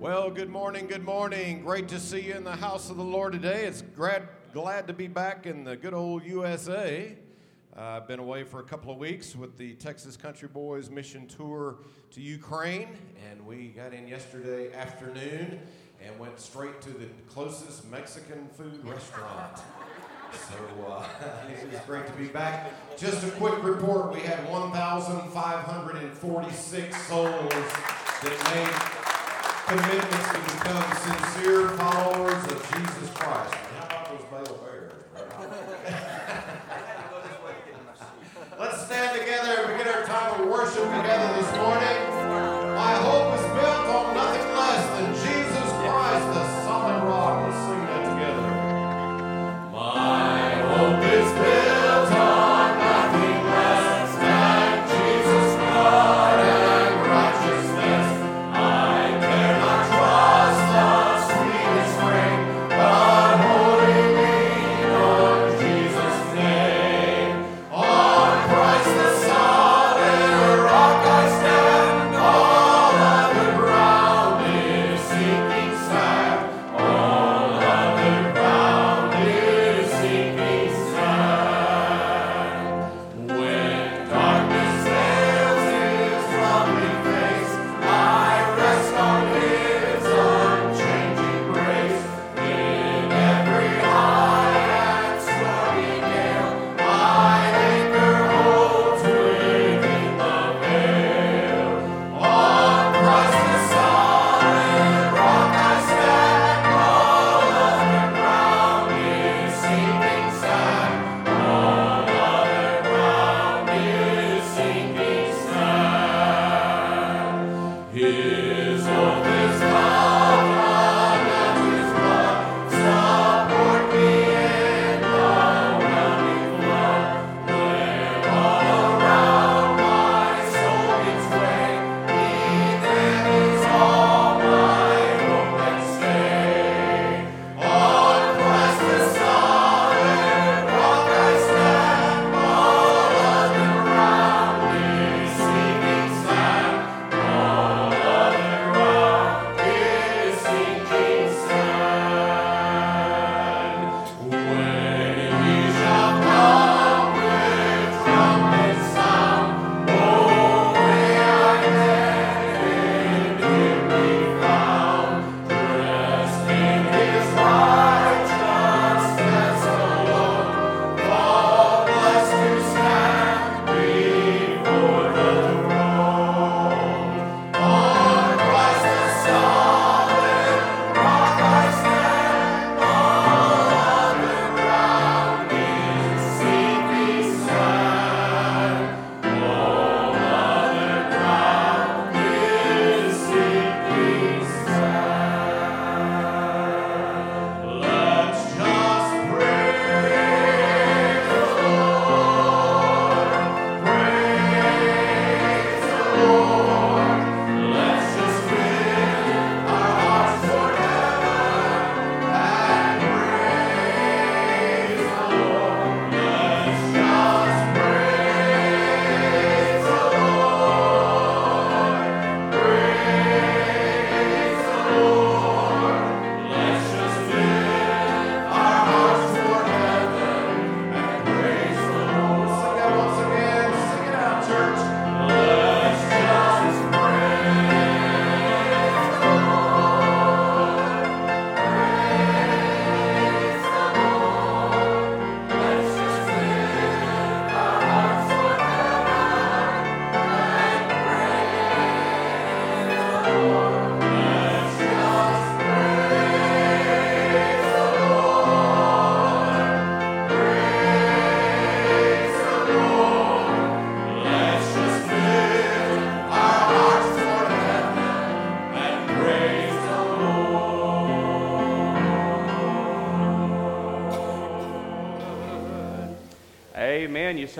Well, good morning, good morning. Great to see you in the house of the Lord today. It's glad, glad to be back in the good old USA. Uh, I've been away for a couple of weeks with the Texas Country Boys mission tour to Ukraine, and we got in yesterday afternoon and went straight to the closest Mexican food restaurant. So uh, it's great to be back. Just a quick report: we had 1,546 souls that made commitments to become sincere followers of Jesus Christ.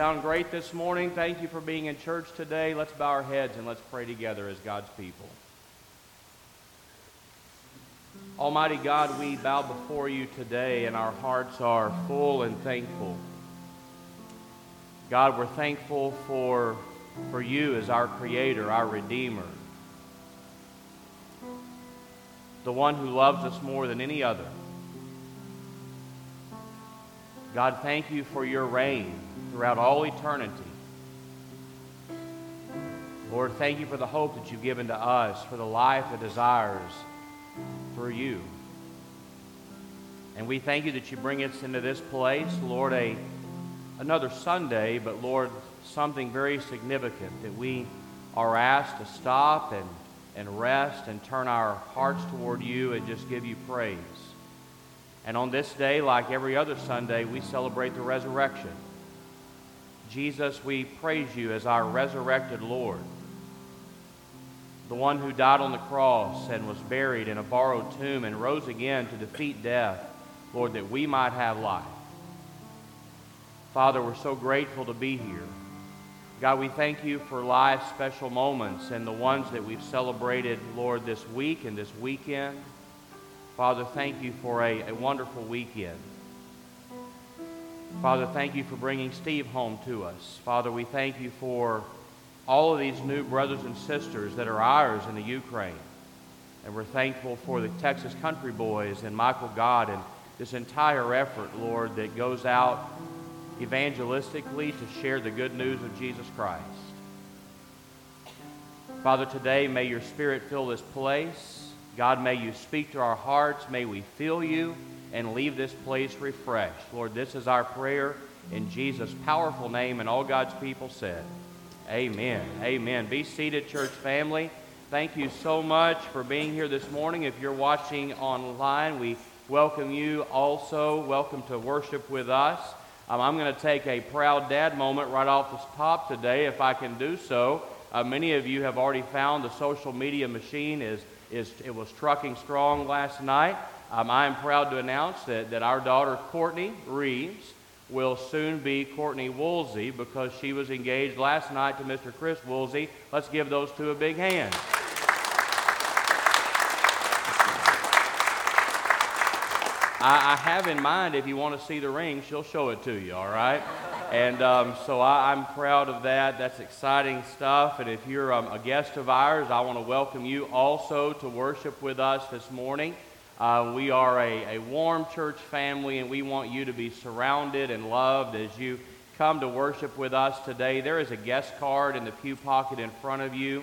sound great this morning. Thank you for being in church today. Let's bow our heads and let's pray together as God's people. Almighty God, we bow before you today, and our hearts are full and thankful. God, we're thankful for, for you as our Creator, our Redeemer, the one who loves us more than any other. God, thank you for your reign throughout all eternity. Lord, thank you for the hope that you've given to us, for the life that desires through you. And we thank you that you bring us into this place, Lord, a, another Sunday, but Lord, something very significant that we are asked to stop and, and rest and turn our hearts toward you and just give you praise. And on this day, like every other Sunday, we celebrate the resurrection. Jesus, we praise you as our resurrected Lord, the one who died on the cross and was buried in a borrowed tomb and rose again to defeat death, Lord, that we might have life. Father, we're so grateful to be here. God, we thank you for life's special moments and the ones that we've celebrated, Lord, this week and this weekend. Father, thank you for a, a wonderful weekend. Father, thank you for bringing Steve home to us. Father, we thank you for all of these new brothers and sisters that are ours in the Ukraine. And we're thankful for the Texas Country Boys and Michael God and this entire effort, Lord, that goes out evangelistically to share the good news of Jesus Christ. Father, today may your Spirit fill this place. God, may you speak to our hearts. May we feel you and leave this place refreshed. Lord, this is our prayer in Jesus' powerful name, and all God's people said, Amen. Amen. Be seated, church family. Thank you so much for being here this morning. If you're watching online, we welcome you also. Welcome to worship with us. Um, I'm going to take a proud dad moment right off the top today, if I can do so. Uh, many of you have already found the social media machine is, is it was trucking strong last night. Um, I am proud to announce that, that our daughter Courtney Reeves will soon be Courtney Woolsey because she was engaged last night to Mr. Chris Woolsey. Let's give those two a big hand. I, I, have in mind, if you want to see the ring, she'll show it to you, all right? And um, so I, am proud of that. That's exciting stuff. And if you're um, a guest of ours, I want to welcome you also to worship with us this morning. Uh, we are a, a warm church family, and we want you to be surrounded and loved as you come to worship with us today. There is a guest card in the pew pocket in front of you.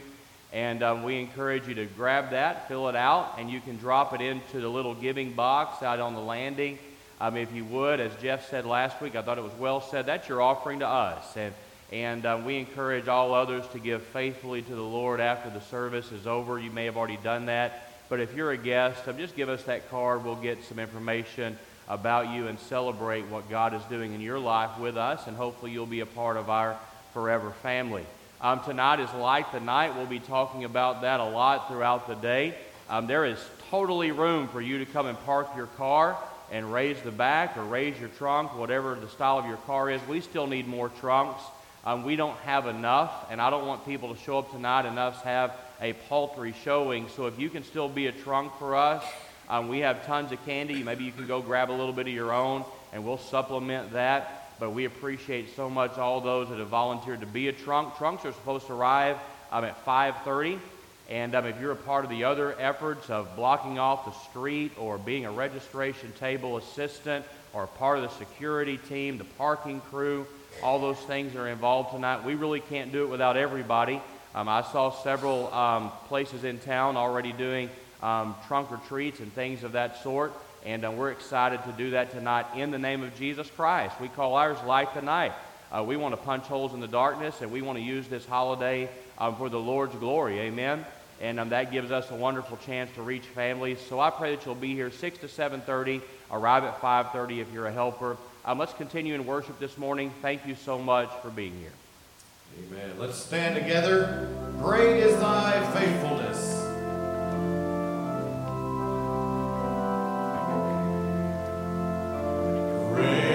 And um, we encourage you to grab that, fill it out, and you can drop it into the little giving box out on the landing. Um, if you would, as Jeff said last week, I thought it was well said, that's your offering to us. And, and um, we encourage all others to give faithfully to the Lord after the service is over. You may have already done that. But if you're a guest, um, just give us that card. We'll get some information about you and celebrate what God is doing in your life with us. And hopefully you'll be a part of our forever family. Um, tonight is Light the Night. We'll be talking about that a lot throughout the day. Um, there is totally room for you to come and park your car and raise the back or raise your trunk, whatever the style of your car is. We still need more trunks. Um, we don't have enough, and I don't want people to show up tonight and us have a paltry showing. So if you can still be a trunk for us, um, we have tons of candy. Maybe you can go grab a little bit of your own, and we'll supplement that but we appreciate so much all those that have volunteered to be a trunk. Trunks are supposed to arrive um, at 5:30, and um, if you're a part of the other efforts of blocking off the street or being a registration table assistant or part of the security team, the parking crew, all those things are involved tonight. We really can't do it without everybody. Um, I saw several um, places in town already doing um, trunk or treats and things of that sort. And uh, we're excited to do that tonight in the name of Jesus Christ. We call ours Light the Night. Uh, we want to punch holes in the darkness, and we want to use this holiday um, for the Lord's glory. Amen and um, that gives us a wonderful chance to reach families. So I pray that you'll be here 6 to 7.30, arrive at 5.30 if you're a helper. Um, let's continue in worship this morning. Thank you so much for being here. Amen. Let's stand together. Great is thy faithfulness. Great.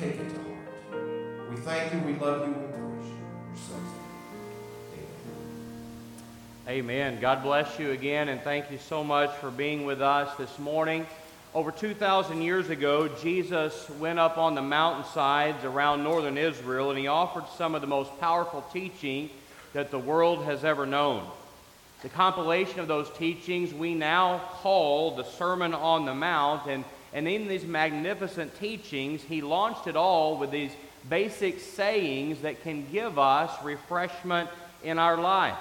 Take it to heart. We thank you, we love you, we praise you. Your son's. Amen. Amen. God bless you again, and thank you so much for being with us this morning. Over 2,000 years ago, Jesus went up on the mountainsides around northern Israel and he offered some of the most powerful teaching that the world has ever known. The compilation of those teachings we now call the Sermon on the Mount, and, and in these magnificent teachings, he launched it all with these basic sayings that can give us refreshment in our life.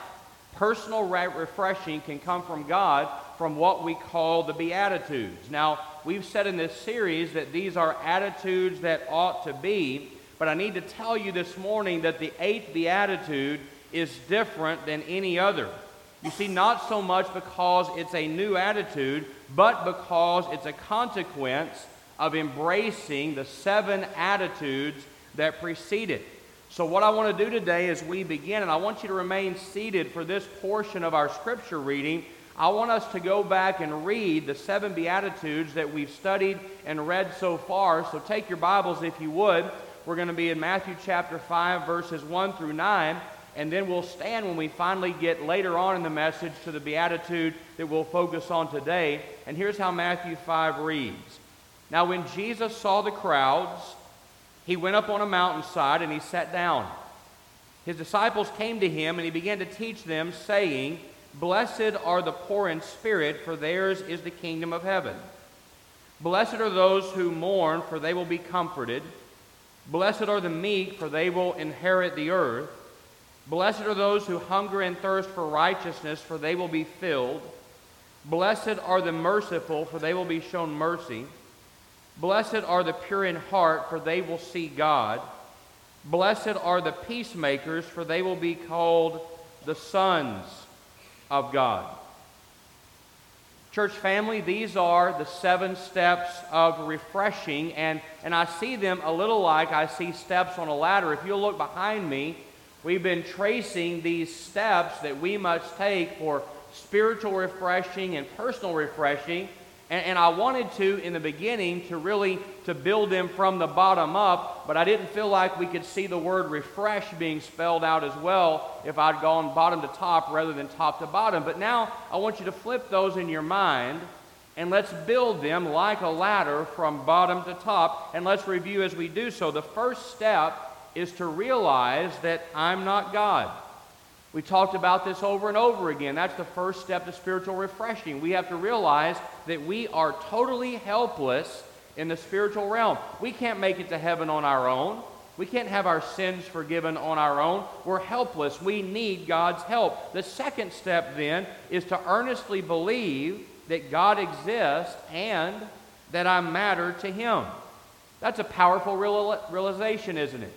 Personal refreshing can come from God from what we call the Beatitudes. Now, we've said in this series that these are attitudes that ought to be, but I need to tell you this morning that the eighth Beatitude is different than any other. You see, not so much because it's a new attitude, but because it's a consequence of embracing the seven attitudes that precede it. So, what I want to do today as we begin, and I want you to remain seated for this portion of our scripture reading, I want us to go back and read the seven Beatitudes that we've studied and read so far. So, take your Bibles if you would. We're going to be in Matthew chapter 5, verses 1 through 9, and then we'll stand when we finally get later on in the message to the Beatitude that we'll focus on today. And here's how Matthew 5 reads Now, when Jesus saw the crowds, he went up on a mountainside and he sat down. His disciples came to him and he began to teach them, saying, Blessed are the poor in spirit, for theirs is the kingdom of heaven. Blessed are those who mourn, for they will be comforted. Blessed are the meek, for they will inherit the earth. Blessed are those who hunger and thirst for righteousness, for they will be filled. Blessed are the merciful, for they will be shown mercy. Blessed are the pure in heart, for they will see God. Blessed are the peacemakers, for they will be called the sons of God. Church family, these are the seven steps of refreshing, and, and I see them a little like I see steps on a ladder. If you'll look behind me, we've been tracing these steps that we must take for spiritual refreshing and personal refreshing and, and, I wanted to, in the beginning, to really to build them from the bottom up, but I didn't feel like we could see the word refresh being spelled out as well if I'd gone bottom to top rather than top to bottom. But now I want you to flip those in your mind and let's build them like a ladder from bottom to top. And let's review as we do so. The first step is to realize that I'm not God. We talked about this over and over again. That's the first step to spiritual refreshing. We have to realize that we are totally helpless in the spiritual realm. We can't make it to heaven on our own. We can't have our sins forgiven on our own. We're helpless. We need God's help. The second step then is to earnestly believe that God exists and that I matter to Him. That's a powerful real- realization, isn't it?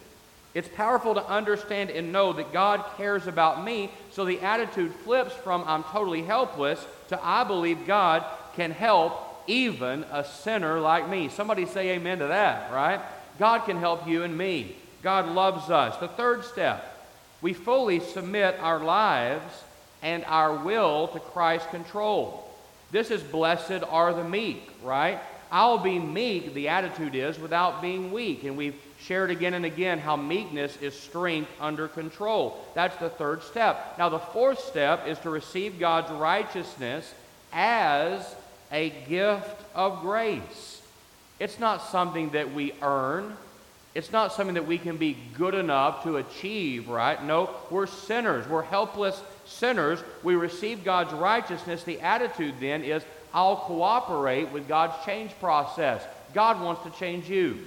It's powerful to understand and know that God cares about me, so the attitude flips from I'm totally helpless to I believe God can help even a sinner like me. Somebody say amen to that, right? God can help you and me. God loves us. The third step, we fully submit our lives and our will to Christ's control. This is blessed are the meek, right? I'll be meek, the attitude is, without being weak. And we've shared again and again how meekness is strength under control. That's the third step. Now, the fourth step is to receive God's righteousness as a gift of grace. It's not something that we earn, It's not something that we can be good enough to achieve, right? No, we're sinners. We're helpless sinners. We receive God's righteousness. The attitude then is, I'll cooperate with God's change process. God wants to change you.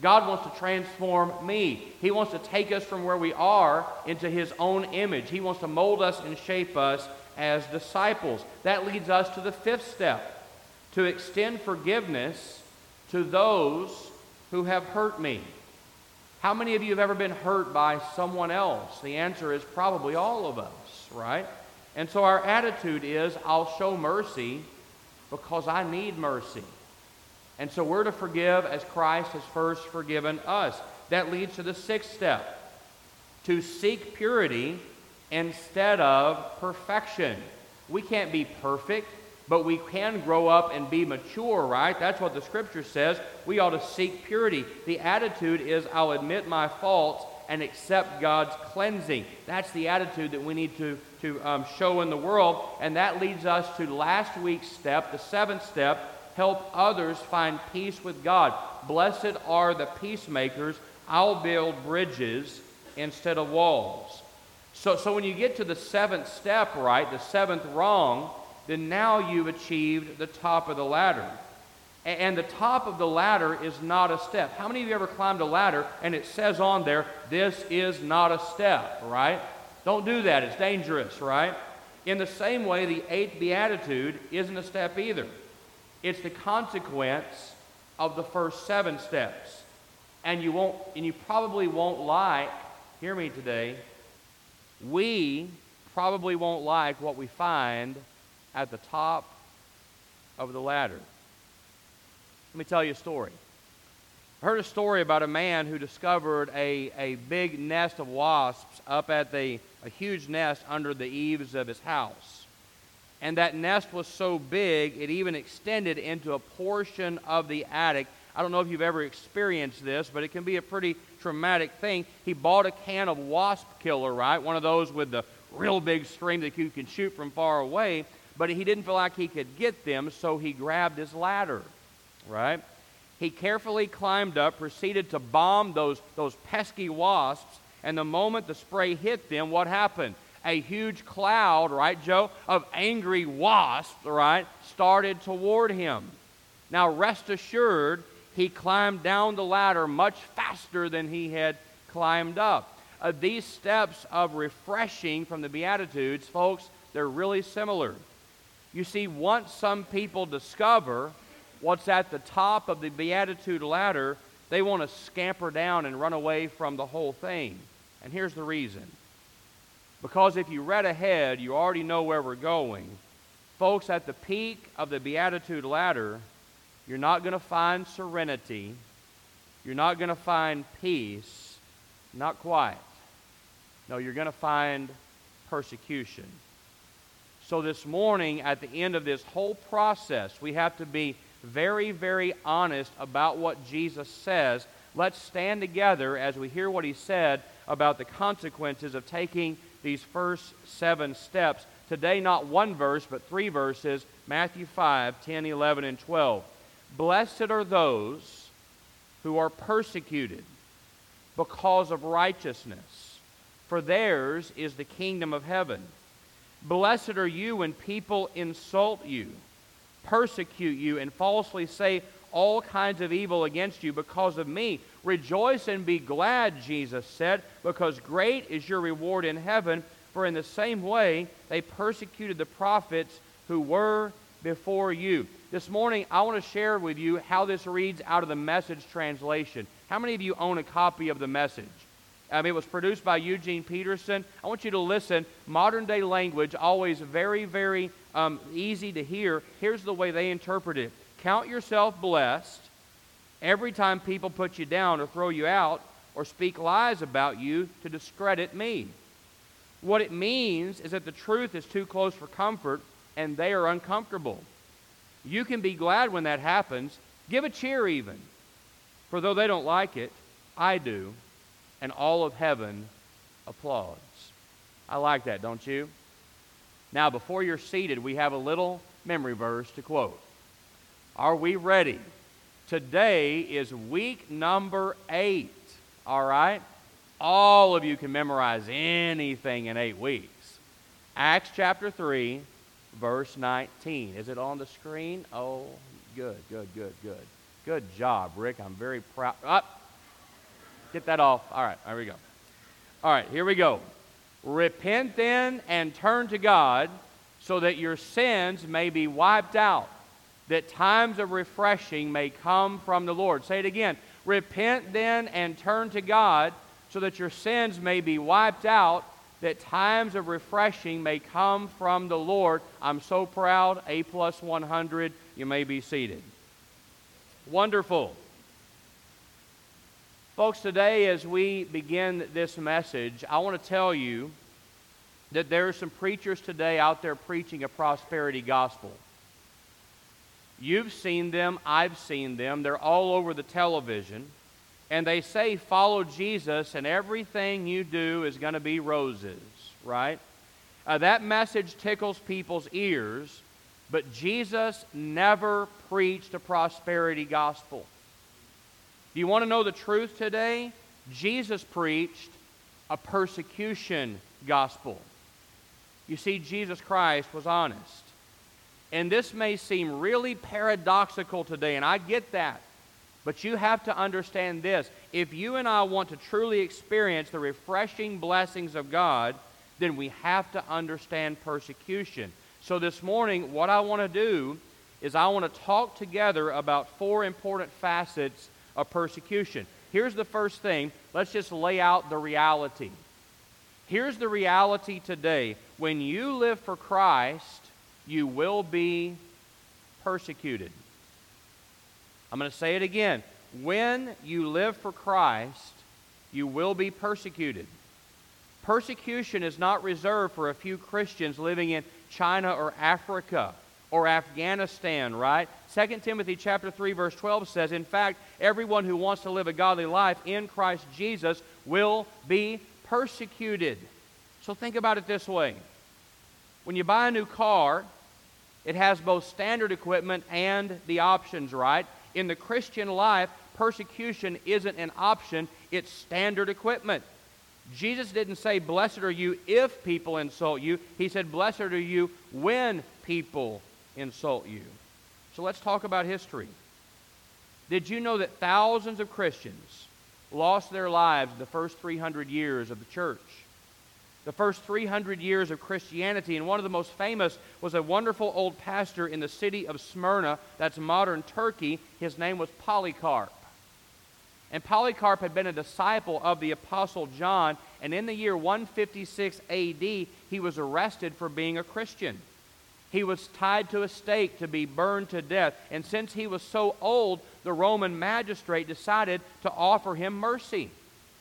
God wants to transform me. He wants to take us from where we are into His own image. He wants to mold us and shape us as disciples. That leads us to the fifth step to extend forgiveness to those who have hurt me. How many of you have ever been hurt by someone else? The answer is probably all of us, right? And so our attitude is I'll show mercy because I need mercy. And so we're to forgive as Christ has first forgiven us. That leads to the sixth step to seek purity instead of perfection. We can't be perfect, but we can grow up and be mature, right? That's what the scripture says. We ought to seek purity. The attitude is I'll admit my faults and accept God's cleansing. That's the attitude that we need to, to um, show in the world. And that leads us to last week's step, the seventh step help others find peace with God. Blessed are the peacemakers. I'll build bridges instead of walls. So, so when you get to the seventh step right, the seventh wrong, then now you've achieved the top of the ladder. And, and the top of the ladder is not a step. How many of you ever climbed a ladder and it says on there, this is not a step, right? Don't do that. It's dangerous, right? In the same way, the eighth beatitude isn't a step either. It's the consequence of the first seven steps. And you won't, and you probably won't like, hear me today, we probably won't like what we find at the top of the ladder. Let me tell you a story. I heard a story about a man who discovered a, a big nest of wasps up at the, a huge nest under the eaves of his house. And that nest was so big, it even extended into a portion of the attic. I don't know if you've ever experienced this, but it can be a pretty traumatic thing. He bought a can of wasp killer, right? One of those with the real big stream that you can shoot from far away. But he didn't feel like he could get them, so he grabbed his ladder, right? He carefully climbed up, proceeded to bomb those, those pesky wasps, and the moment the spray hit them, what happened? A huge cloud, right, Joe, of angry wasps, right, started toward him. Now, rest assured, he climbed down the ladder much faster than he had climbed up. Uh, these steps of refreshing from the Beatitudes, folks, they're really similar. You see, once some people discover what's at the top of the Beatitude ladder, they want to scamper down and run away from the whole thing. And here's the reason because if you read ahead, you already know where we're going. Folks, at the peak of the Beatitude ladder, you're not going to find serenity. You're not going to find peace. Not quite. No, you're going to find persecution. So, this morning, at the end of this whole process, we have to be very, very honest about what Jesus says. Let's stand together as we hear what he said about the consequences of taking these first seven steps. Today, not one verse, but three verses Matthew 5, 10, 11, and 12. Blessed are those who are persecuted because of righteousness, for theirs is the kingdom of heaven. Blessed are you when people insult you, persecute you, and falsely say all kinds of evil against you because of me. Rejoice and be glad, Jesus said, because great is your reward in heaven. For in the same way they persecuted the prophets who were before you. This morning, I want to share with you how this reads out of the message translation. How many of you own a copy of the message? Um, it was produced by Eugene Peterson. I want you to listen. Modern day language, always very, very um, easy to hear. Here's the way they interpret it Count yourself blessed every time people put you down or throw you out or speak lies about you to discredit me. What it means is that the truth is too close for comfort and they are uncomfortable. You can be glad when that happens. Give a cheer, even. For though they don't like it, I do, and all of heaven applauds. I like that, don't you? Now, before you're seated, we have a little memory verse to quote. Are we ready Today is week number eight, all right? All of you can memorize anything in eight weeks. Acts chapter 3, verse 19. Is it on the screen? Oh, good, good, good, good. Good job, Rick. I'm very proud. Up. Get that off. All right, there we go. All right, here we go. Repent then and turn to God so that your sins may be wiped out, that times of refreshing may come from the Lord. Say it again. Repent then and turn to God so that your sins may be wiped out, that times of refreshing may come from the Lord. I'm so proud. A plus 100. You may be seated. Wonderful. Folks, today as we begin this message, I want to tell you that there are some preachers today out there preaching a prosperity gospel. You've seen them, I've seen them, they're all over the television, and they say, Follow Jesus, and everything you do is going to be roses, right? Uh, that message tickles people's ears, but Jesus never preached a prosperity gospel. Do you want to know the truth today? Jesus preached a persecution gospel. You see, Jesus Christ was honest. And this may seem really paradoxical today, and I get that. But you have to understand this. If you and I want to truly experience the refreshing blessings of God, then we have to understand persecution. So this morning, what I want to do is I want to talk together about four important facets of persecution. Here's the first thing. Let's just lay out the reality. Here's the reality today. When you live for Christ, you will be persecuted. I'm going to say it again. When you live for Christ, you will be persecuted. Persecution is not reserved for a few Christians living in China or Africa or Afghanistan, right? 2 Timothy chapter 3 verse 12 says, "In fact, everyone who wants to live a godly life in Christ Jesus will be persecuted." So think about it this way. When you buy a new car, it has both standard equipment and the options, right? In the Christian life, persecution isn't an option, it's standard equipment. Jesus didn't say, Blessed are you if people insult you. He said, Blessed are you when people insult you. So let's talk about history. Did you know that thousands of Christians lost their lives the first 300 years of the church? The first 300 years of Christianity, and one of the most famous was a wonderful old pastor in the city of Smyrna, that's modern Turkey. His name was Polycarp. And Polycarp had been a disciple of the Apostle John, and in the year 156 AD, he was arrested for being a Christian. He was tied to a stake to be burned to death. And since he was so old, the Roman magistrate decided to offer him mercy.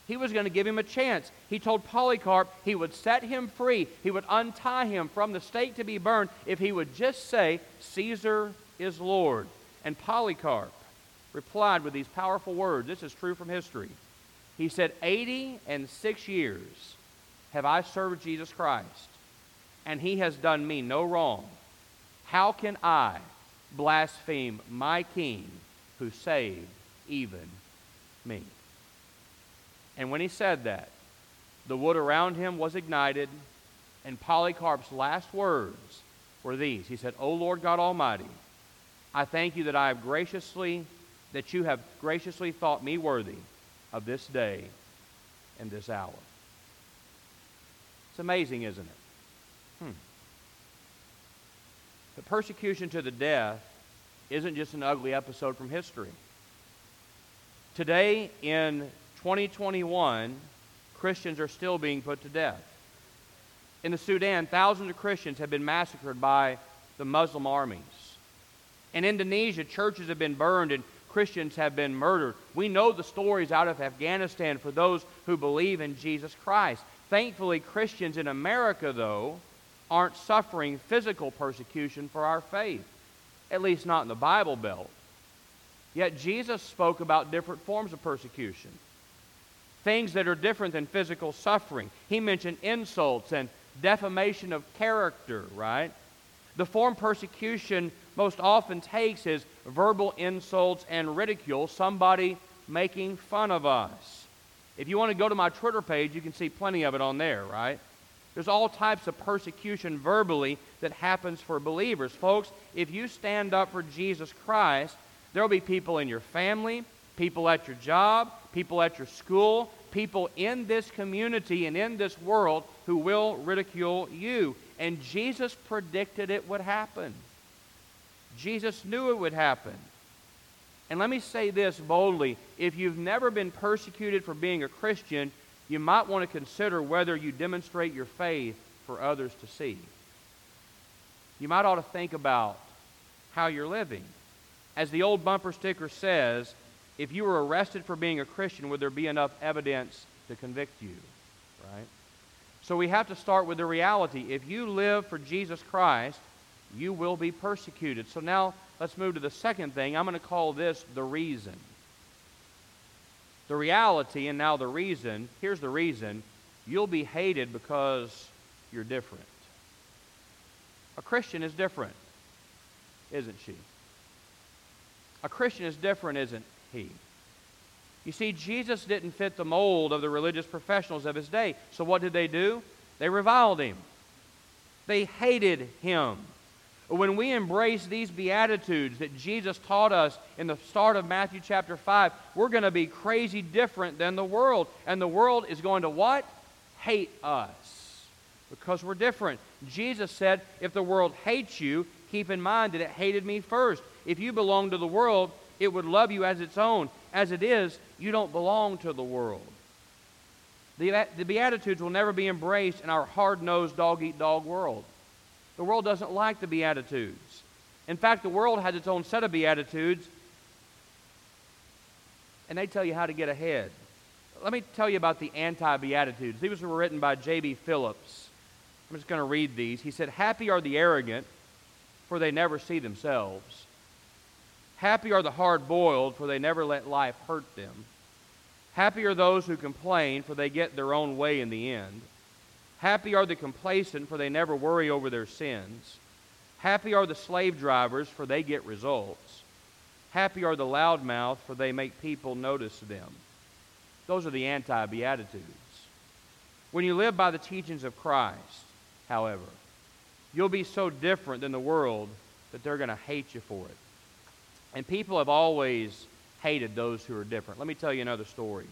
He was going to give him a chance. He told Polycarp he would set him free. He would untie him from the stake to be burned if he would just say, Caesar is Lord. And Polycarp replied with these powerful words. This is true from history. He said, 80 and six years have I served Jesus Christ, and he has done me no wrong. How can I blaspheme my king who saved even me? And when he said that, the wood around him was ignited, and Polycarp's last words were these He said, O Lord God Almighty, I thank you that I have graciously, that you have graciously thought me worthy of this day and this hour. It's amazing, isn't it? Hmm. The persecution to the death isn't just an ugly episode from history. Today, in 2021, Christians are still being put to death. In the Sudan, thousands of Christians have been massacred by the Muslim armies. In Indonesia, churches have been burned and Christians have been murdered. We know the stories out of Afghanistan for those who believe in Jesus Christ. Thankfully, Christians in America, though, aren't suffering physical persecution for our faith, at least not in the Bible Belt. Yet Jesus spoke about different forms of persecution, things that are different than physical suffering. He mentioned insults and defamation of character, right? The form persecution most often takes is verbal insults and ridicule, somebody making fun of us. If you want to go to my Twitter page, you can see plenty of it on there, right? There's all types of persecution verbally that happens for believers. Folks, if you stand up for Jesus Christ, there will be people in your family, people at your job, people at your school, people in this community and in this world who will ridicule you. And Jesus predicted it would happen. Jesus knew it would happen. And let me say this boldly if you've never been persecuted for being a Christian, you might want to consider whether you demonstrate your faith for others to see. You might ought to think about how you're living. As the old bumper sticker says, if you were arrested for being a Christian, would there be enough evidence to convict you? Right? So we have to start with the reality. If you live for Jesus Christ, you will be persecuted. So now let's move to the second thing. I'm going to call this the reason. The reality and now the reason. Here's the reason you'll be hated because you're different. A Christian is different, isn't she? A Christian is different, isn't he? You see, Jesus didn't fit the mold of the religious professionals of his day. So what did they do? They reviled him. They hated him. When we embrace these Beatitudes that Jesus taught us in the start of Matthew chapter 5, we're going to be crazy different than the world. And the world is going to what? Hate us. Because we're different. Jesus said, if the world hates you, keep in mind that it hated me first. If you belong to the world, it would love you as its own. As it is, you don't belong to the world. The, the Beatitudes will never be embraced in our hard nosed dog eat dog world. The world doesn't like the Beatitudes. In fact, the world has its own set of Beatitudes, and they tell you how to get ahead. Let me tell you about the anti Beatitudes. These were written by J.B. Phillips. I'm just going to read these. He said, Happy are the arrogant, for they never see themselves. Happy are the hard boiled, for they never let life hurt them. Happy are those who complain, for they get their own way in the end. Happy are the complacent, for they never worry over their sins. Happy are the slave drivers, for they get results. Happy are the loudmouth, for they make people notice them. Those are the anti Beatitudes. When you live by the teachings of Christ, however, you'll be so different than the world that they're going to hate you for it. And people have always hated those who are different. Let me tell you another story.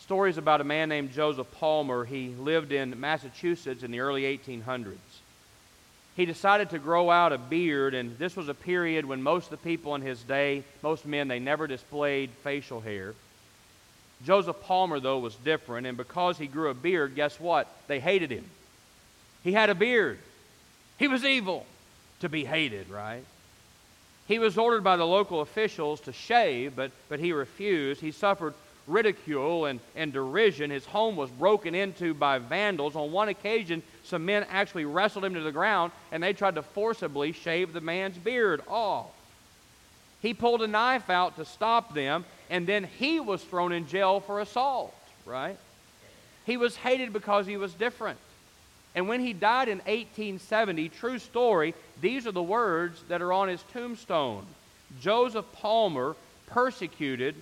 Stories about a man named Joseph Palmer. He lived in Massachusetts in the early 1800s. He decided to grow out a beard, and this was a period when most of the people in his day, most men, they never displayed facial hair. Joseph Palmer, though, was different, and because he grew a beard, guess what? They hated him. He had a beard. He was evil to be hated, right? He was ordered by the local officials to shave, but, but he refused. He suffered ridicule and, and derision. His home was broken into by vandals. On one occasion, some men actually wrestled him to the ground and they tried to forcibly shave the man's beard off. He pulled a knife out to stop them, and then he was thrown in jail for assault, right? He was hated because he was different. And when he died in 1870, true story, these are the words that are on his tombstone Joseph Palmer, persecuted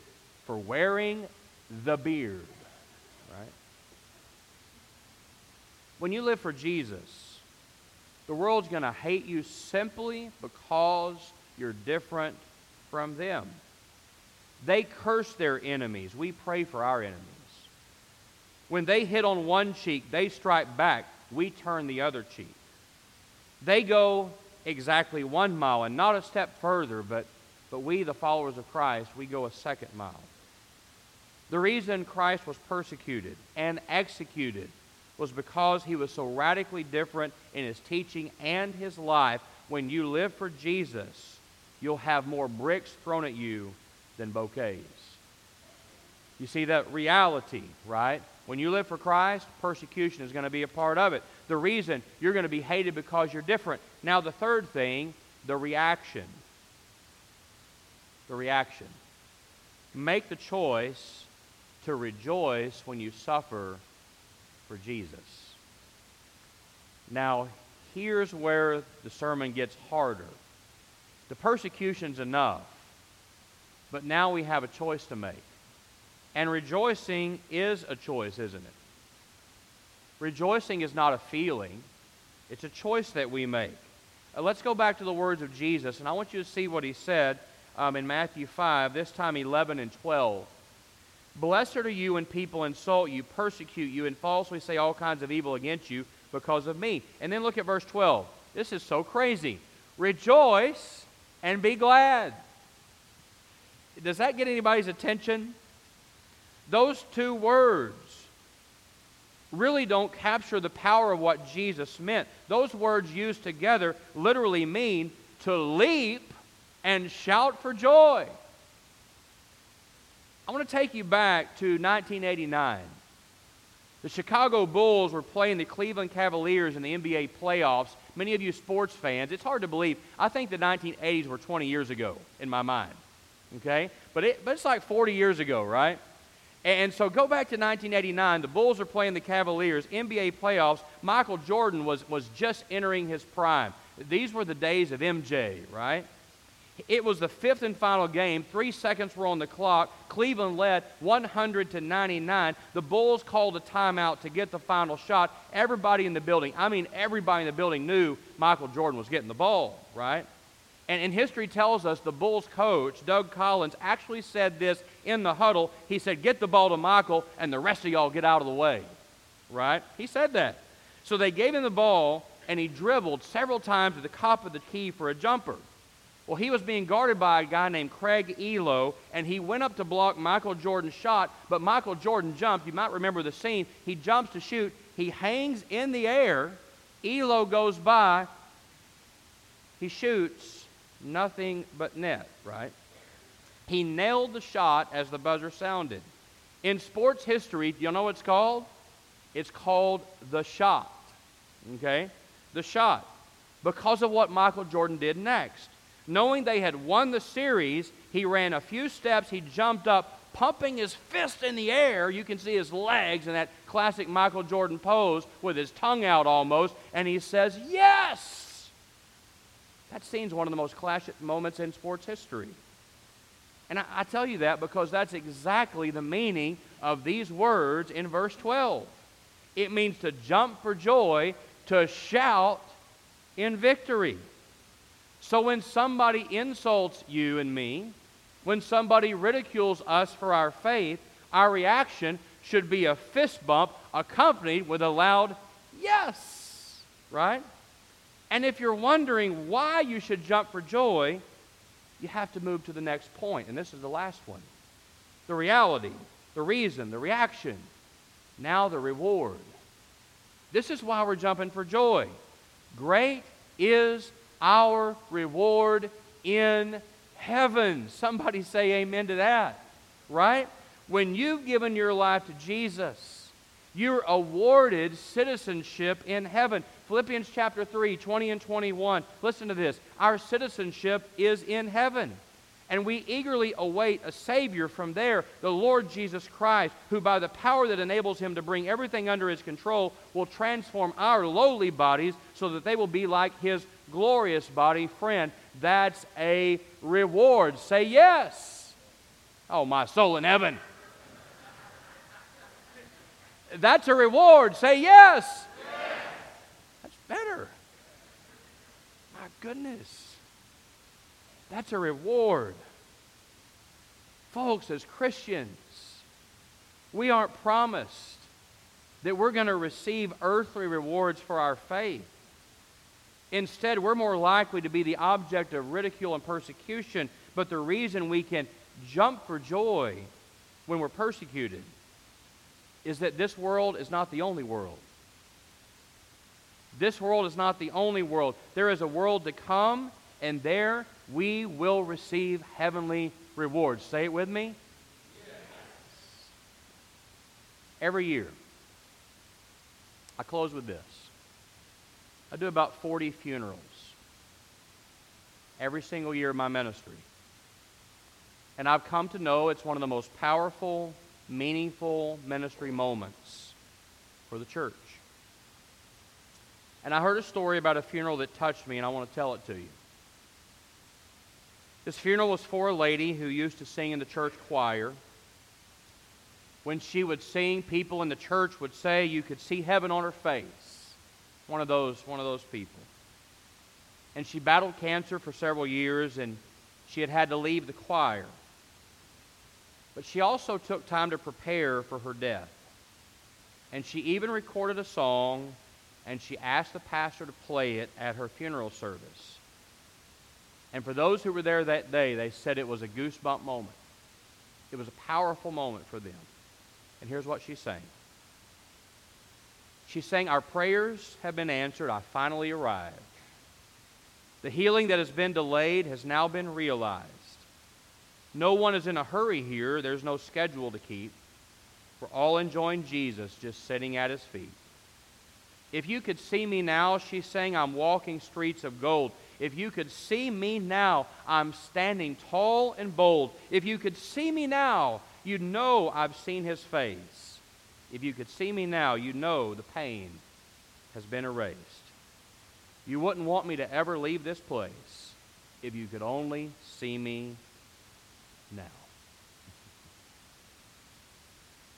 for wearing the beard. Right? When you live for Jesus, the world's going to hate you simply because you're different from them. They curse their enemies. We pray for our enemies. When they hit on one cheek, they strike back. We turn the other cheek. They go exactly one mile and not a step further, but, but we, the followers of Christ, we go a second mile. The reason Christ was persecuted and executed was because he was so radically different in his teaching and his life. When you live for Jesus, you'll have more bricks thrown at you than bouquets. You see that reality, right? When you live for Christ, persecution is going to be a part of it. The reason you're going to be hated because you're different. Now, the third thing, the reaction. The reaction. Make the choice to rejoice when you suffer for Jesus. Now, here's where the sermon gets harder. The persecution's enough. But now we have a choice to make. And rejoicing is a choice, isn't it? Rejoicing is not a feeling, it's a choice that we make. Uh, let's go back to the words of Jesus, and I want you to see what he said um, in Matthew 5, this time 11 and 12. Blessed are you when people insult you, persecute you, and falsely say all kinds of evil against you because of me. And then look at verse 12. This is so crazy. Rejoice and be glad. Does that get anybody's attention? Those two words really don't capture the power of what Jesus meant. Those words used together literally mean to leap and shout for joy. I want to take you back to 1989. The Chicago Bulls were playing the Cleveland Cavaliers in the NBA playoffs. Many of you sports fans, it's hard to believe. I think the 1980s were 20 years ago in my mind. Okay? But, it, but it's like 40 years ago, right? And so go back to 1989. The Bulls are playing the Cavaliers, NBA playoffs. Michael Jordan was, was just entering his prime. These were the days of MJ, right? It was the fifth and final game. Three seconds were on the clock. Cleveland led 100 to 99. The Bulls called a timeout to get the final shot. Everybody in the building, I mean, everybody in the building knew Michael Jordan was getting the ball, right? And, and history tells us the Bulls coach, Doug Collins, actually said this in the huddle. He said, Get the ball to Michael, and the rest of y'all get out of the way. Right? He said that. So they gave him the ball, and he dribbled several times to the top of the key for a jumper. Well, he was being guarded by a guy named Craig Ehlo, and he went up to block Michael Jordan's shot, but Michael Jordan jumped. You might remember the scene. He jumps to shoot. He hangs in the air. Ehlo goes by. He shoots nothing but net, right? He nailed the shot as the buzzer sounded. In sports history, do you know what it's called? It's called the shot. Okay? The shot. Because of what Michael Jordan did next. Knowing they had won the series, he ran a few steps, he jumped up, pumping his fist in the air. You can see his legs in that classic Michael Jordan pose with his tongue out almost, and he says, Yes! That scene's one of the most classic moments in sports history. And I, I, tell you that because that's exactly the meaning of these words in verse 12. It means to jump for joy, to shout in victory. So when somebody insults you and me, when somebody ridicules us for our faith, our reaction should be a fist bump accompanied with a loud yes, right? And if you're wondering why you should jump for joy, you have to move to the next point, and this is the last one. The reality, the reason, the reaction, now the reward. This is why we're jumping for joy. Great is our reward in heaven. Somebody say amen to that, right? When you've given your life to Jesus, you're awarded citizenship in heaven. Philippians chapter 3, 20 and 21. Listen to this. Our citizenship is in heaven. And we eagerly await a Savior from there, the Lord Jesus Christ, who, by the power that enables him to bring everything under his control, will transform our lowly bodies so that they will be like his glorious body. Friend, that's a reward. Say yes. Oh, my soul in heaven. That's a reward. Say yes better. My goodness. That's a reward. Folks, as Christians, we aren't promised that we're going to receive earthly rewards for our faith. Instead, we're more likely to be the object of ridicule and persecution. But the reason we can jump for joy when we're persecuted is that this world is not the only world. This world is not the only world. There is a world to come, and there we will receive heavenly rewards. Say it with me. Yes. Every year. I close with this. I do about 40 funerals every single year of my ministry. And I've come to know it's one of the most powerful, meaningful ministry moments for the church. And I heard a story about a funeral that touched me, and I want to tell it to you. This funeral was for a lady who used to sing in the church choir. When she would sing, people in the church would say you could see heaven on her face. One of those, one of those people. And she battled cancer for several years and she had had to leave the choir. But she also took time to prepare for her death. And she even recorded a song and she asked the pastor to play it at her funeral service. And for those who were there that day, they said it was a goosebump moment. It was a powerful moment for them. And here's what she sang. She sang, Our prayers have been answered. I finally arrived. The healing that has been delayed has now been realized. No one is in a hurry here. There's no schedule to keep. We're all enjoying Jesus just sitting at his feet. If you could see me now, she's saying, I'm walking streets of gold. If you could see me now, I'm standing tall and bold. If you could see me now, you'd know I've seen his face. If you could see me now, you know the pain has been erased. You wouldn't want me to ever leave this place if you could only see me now.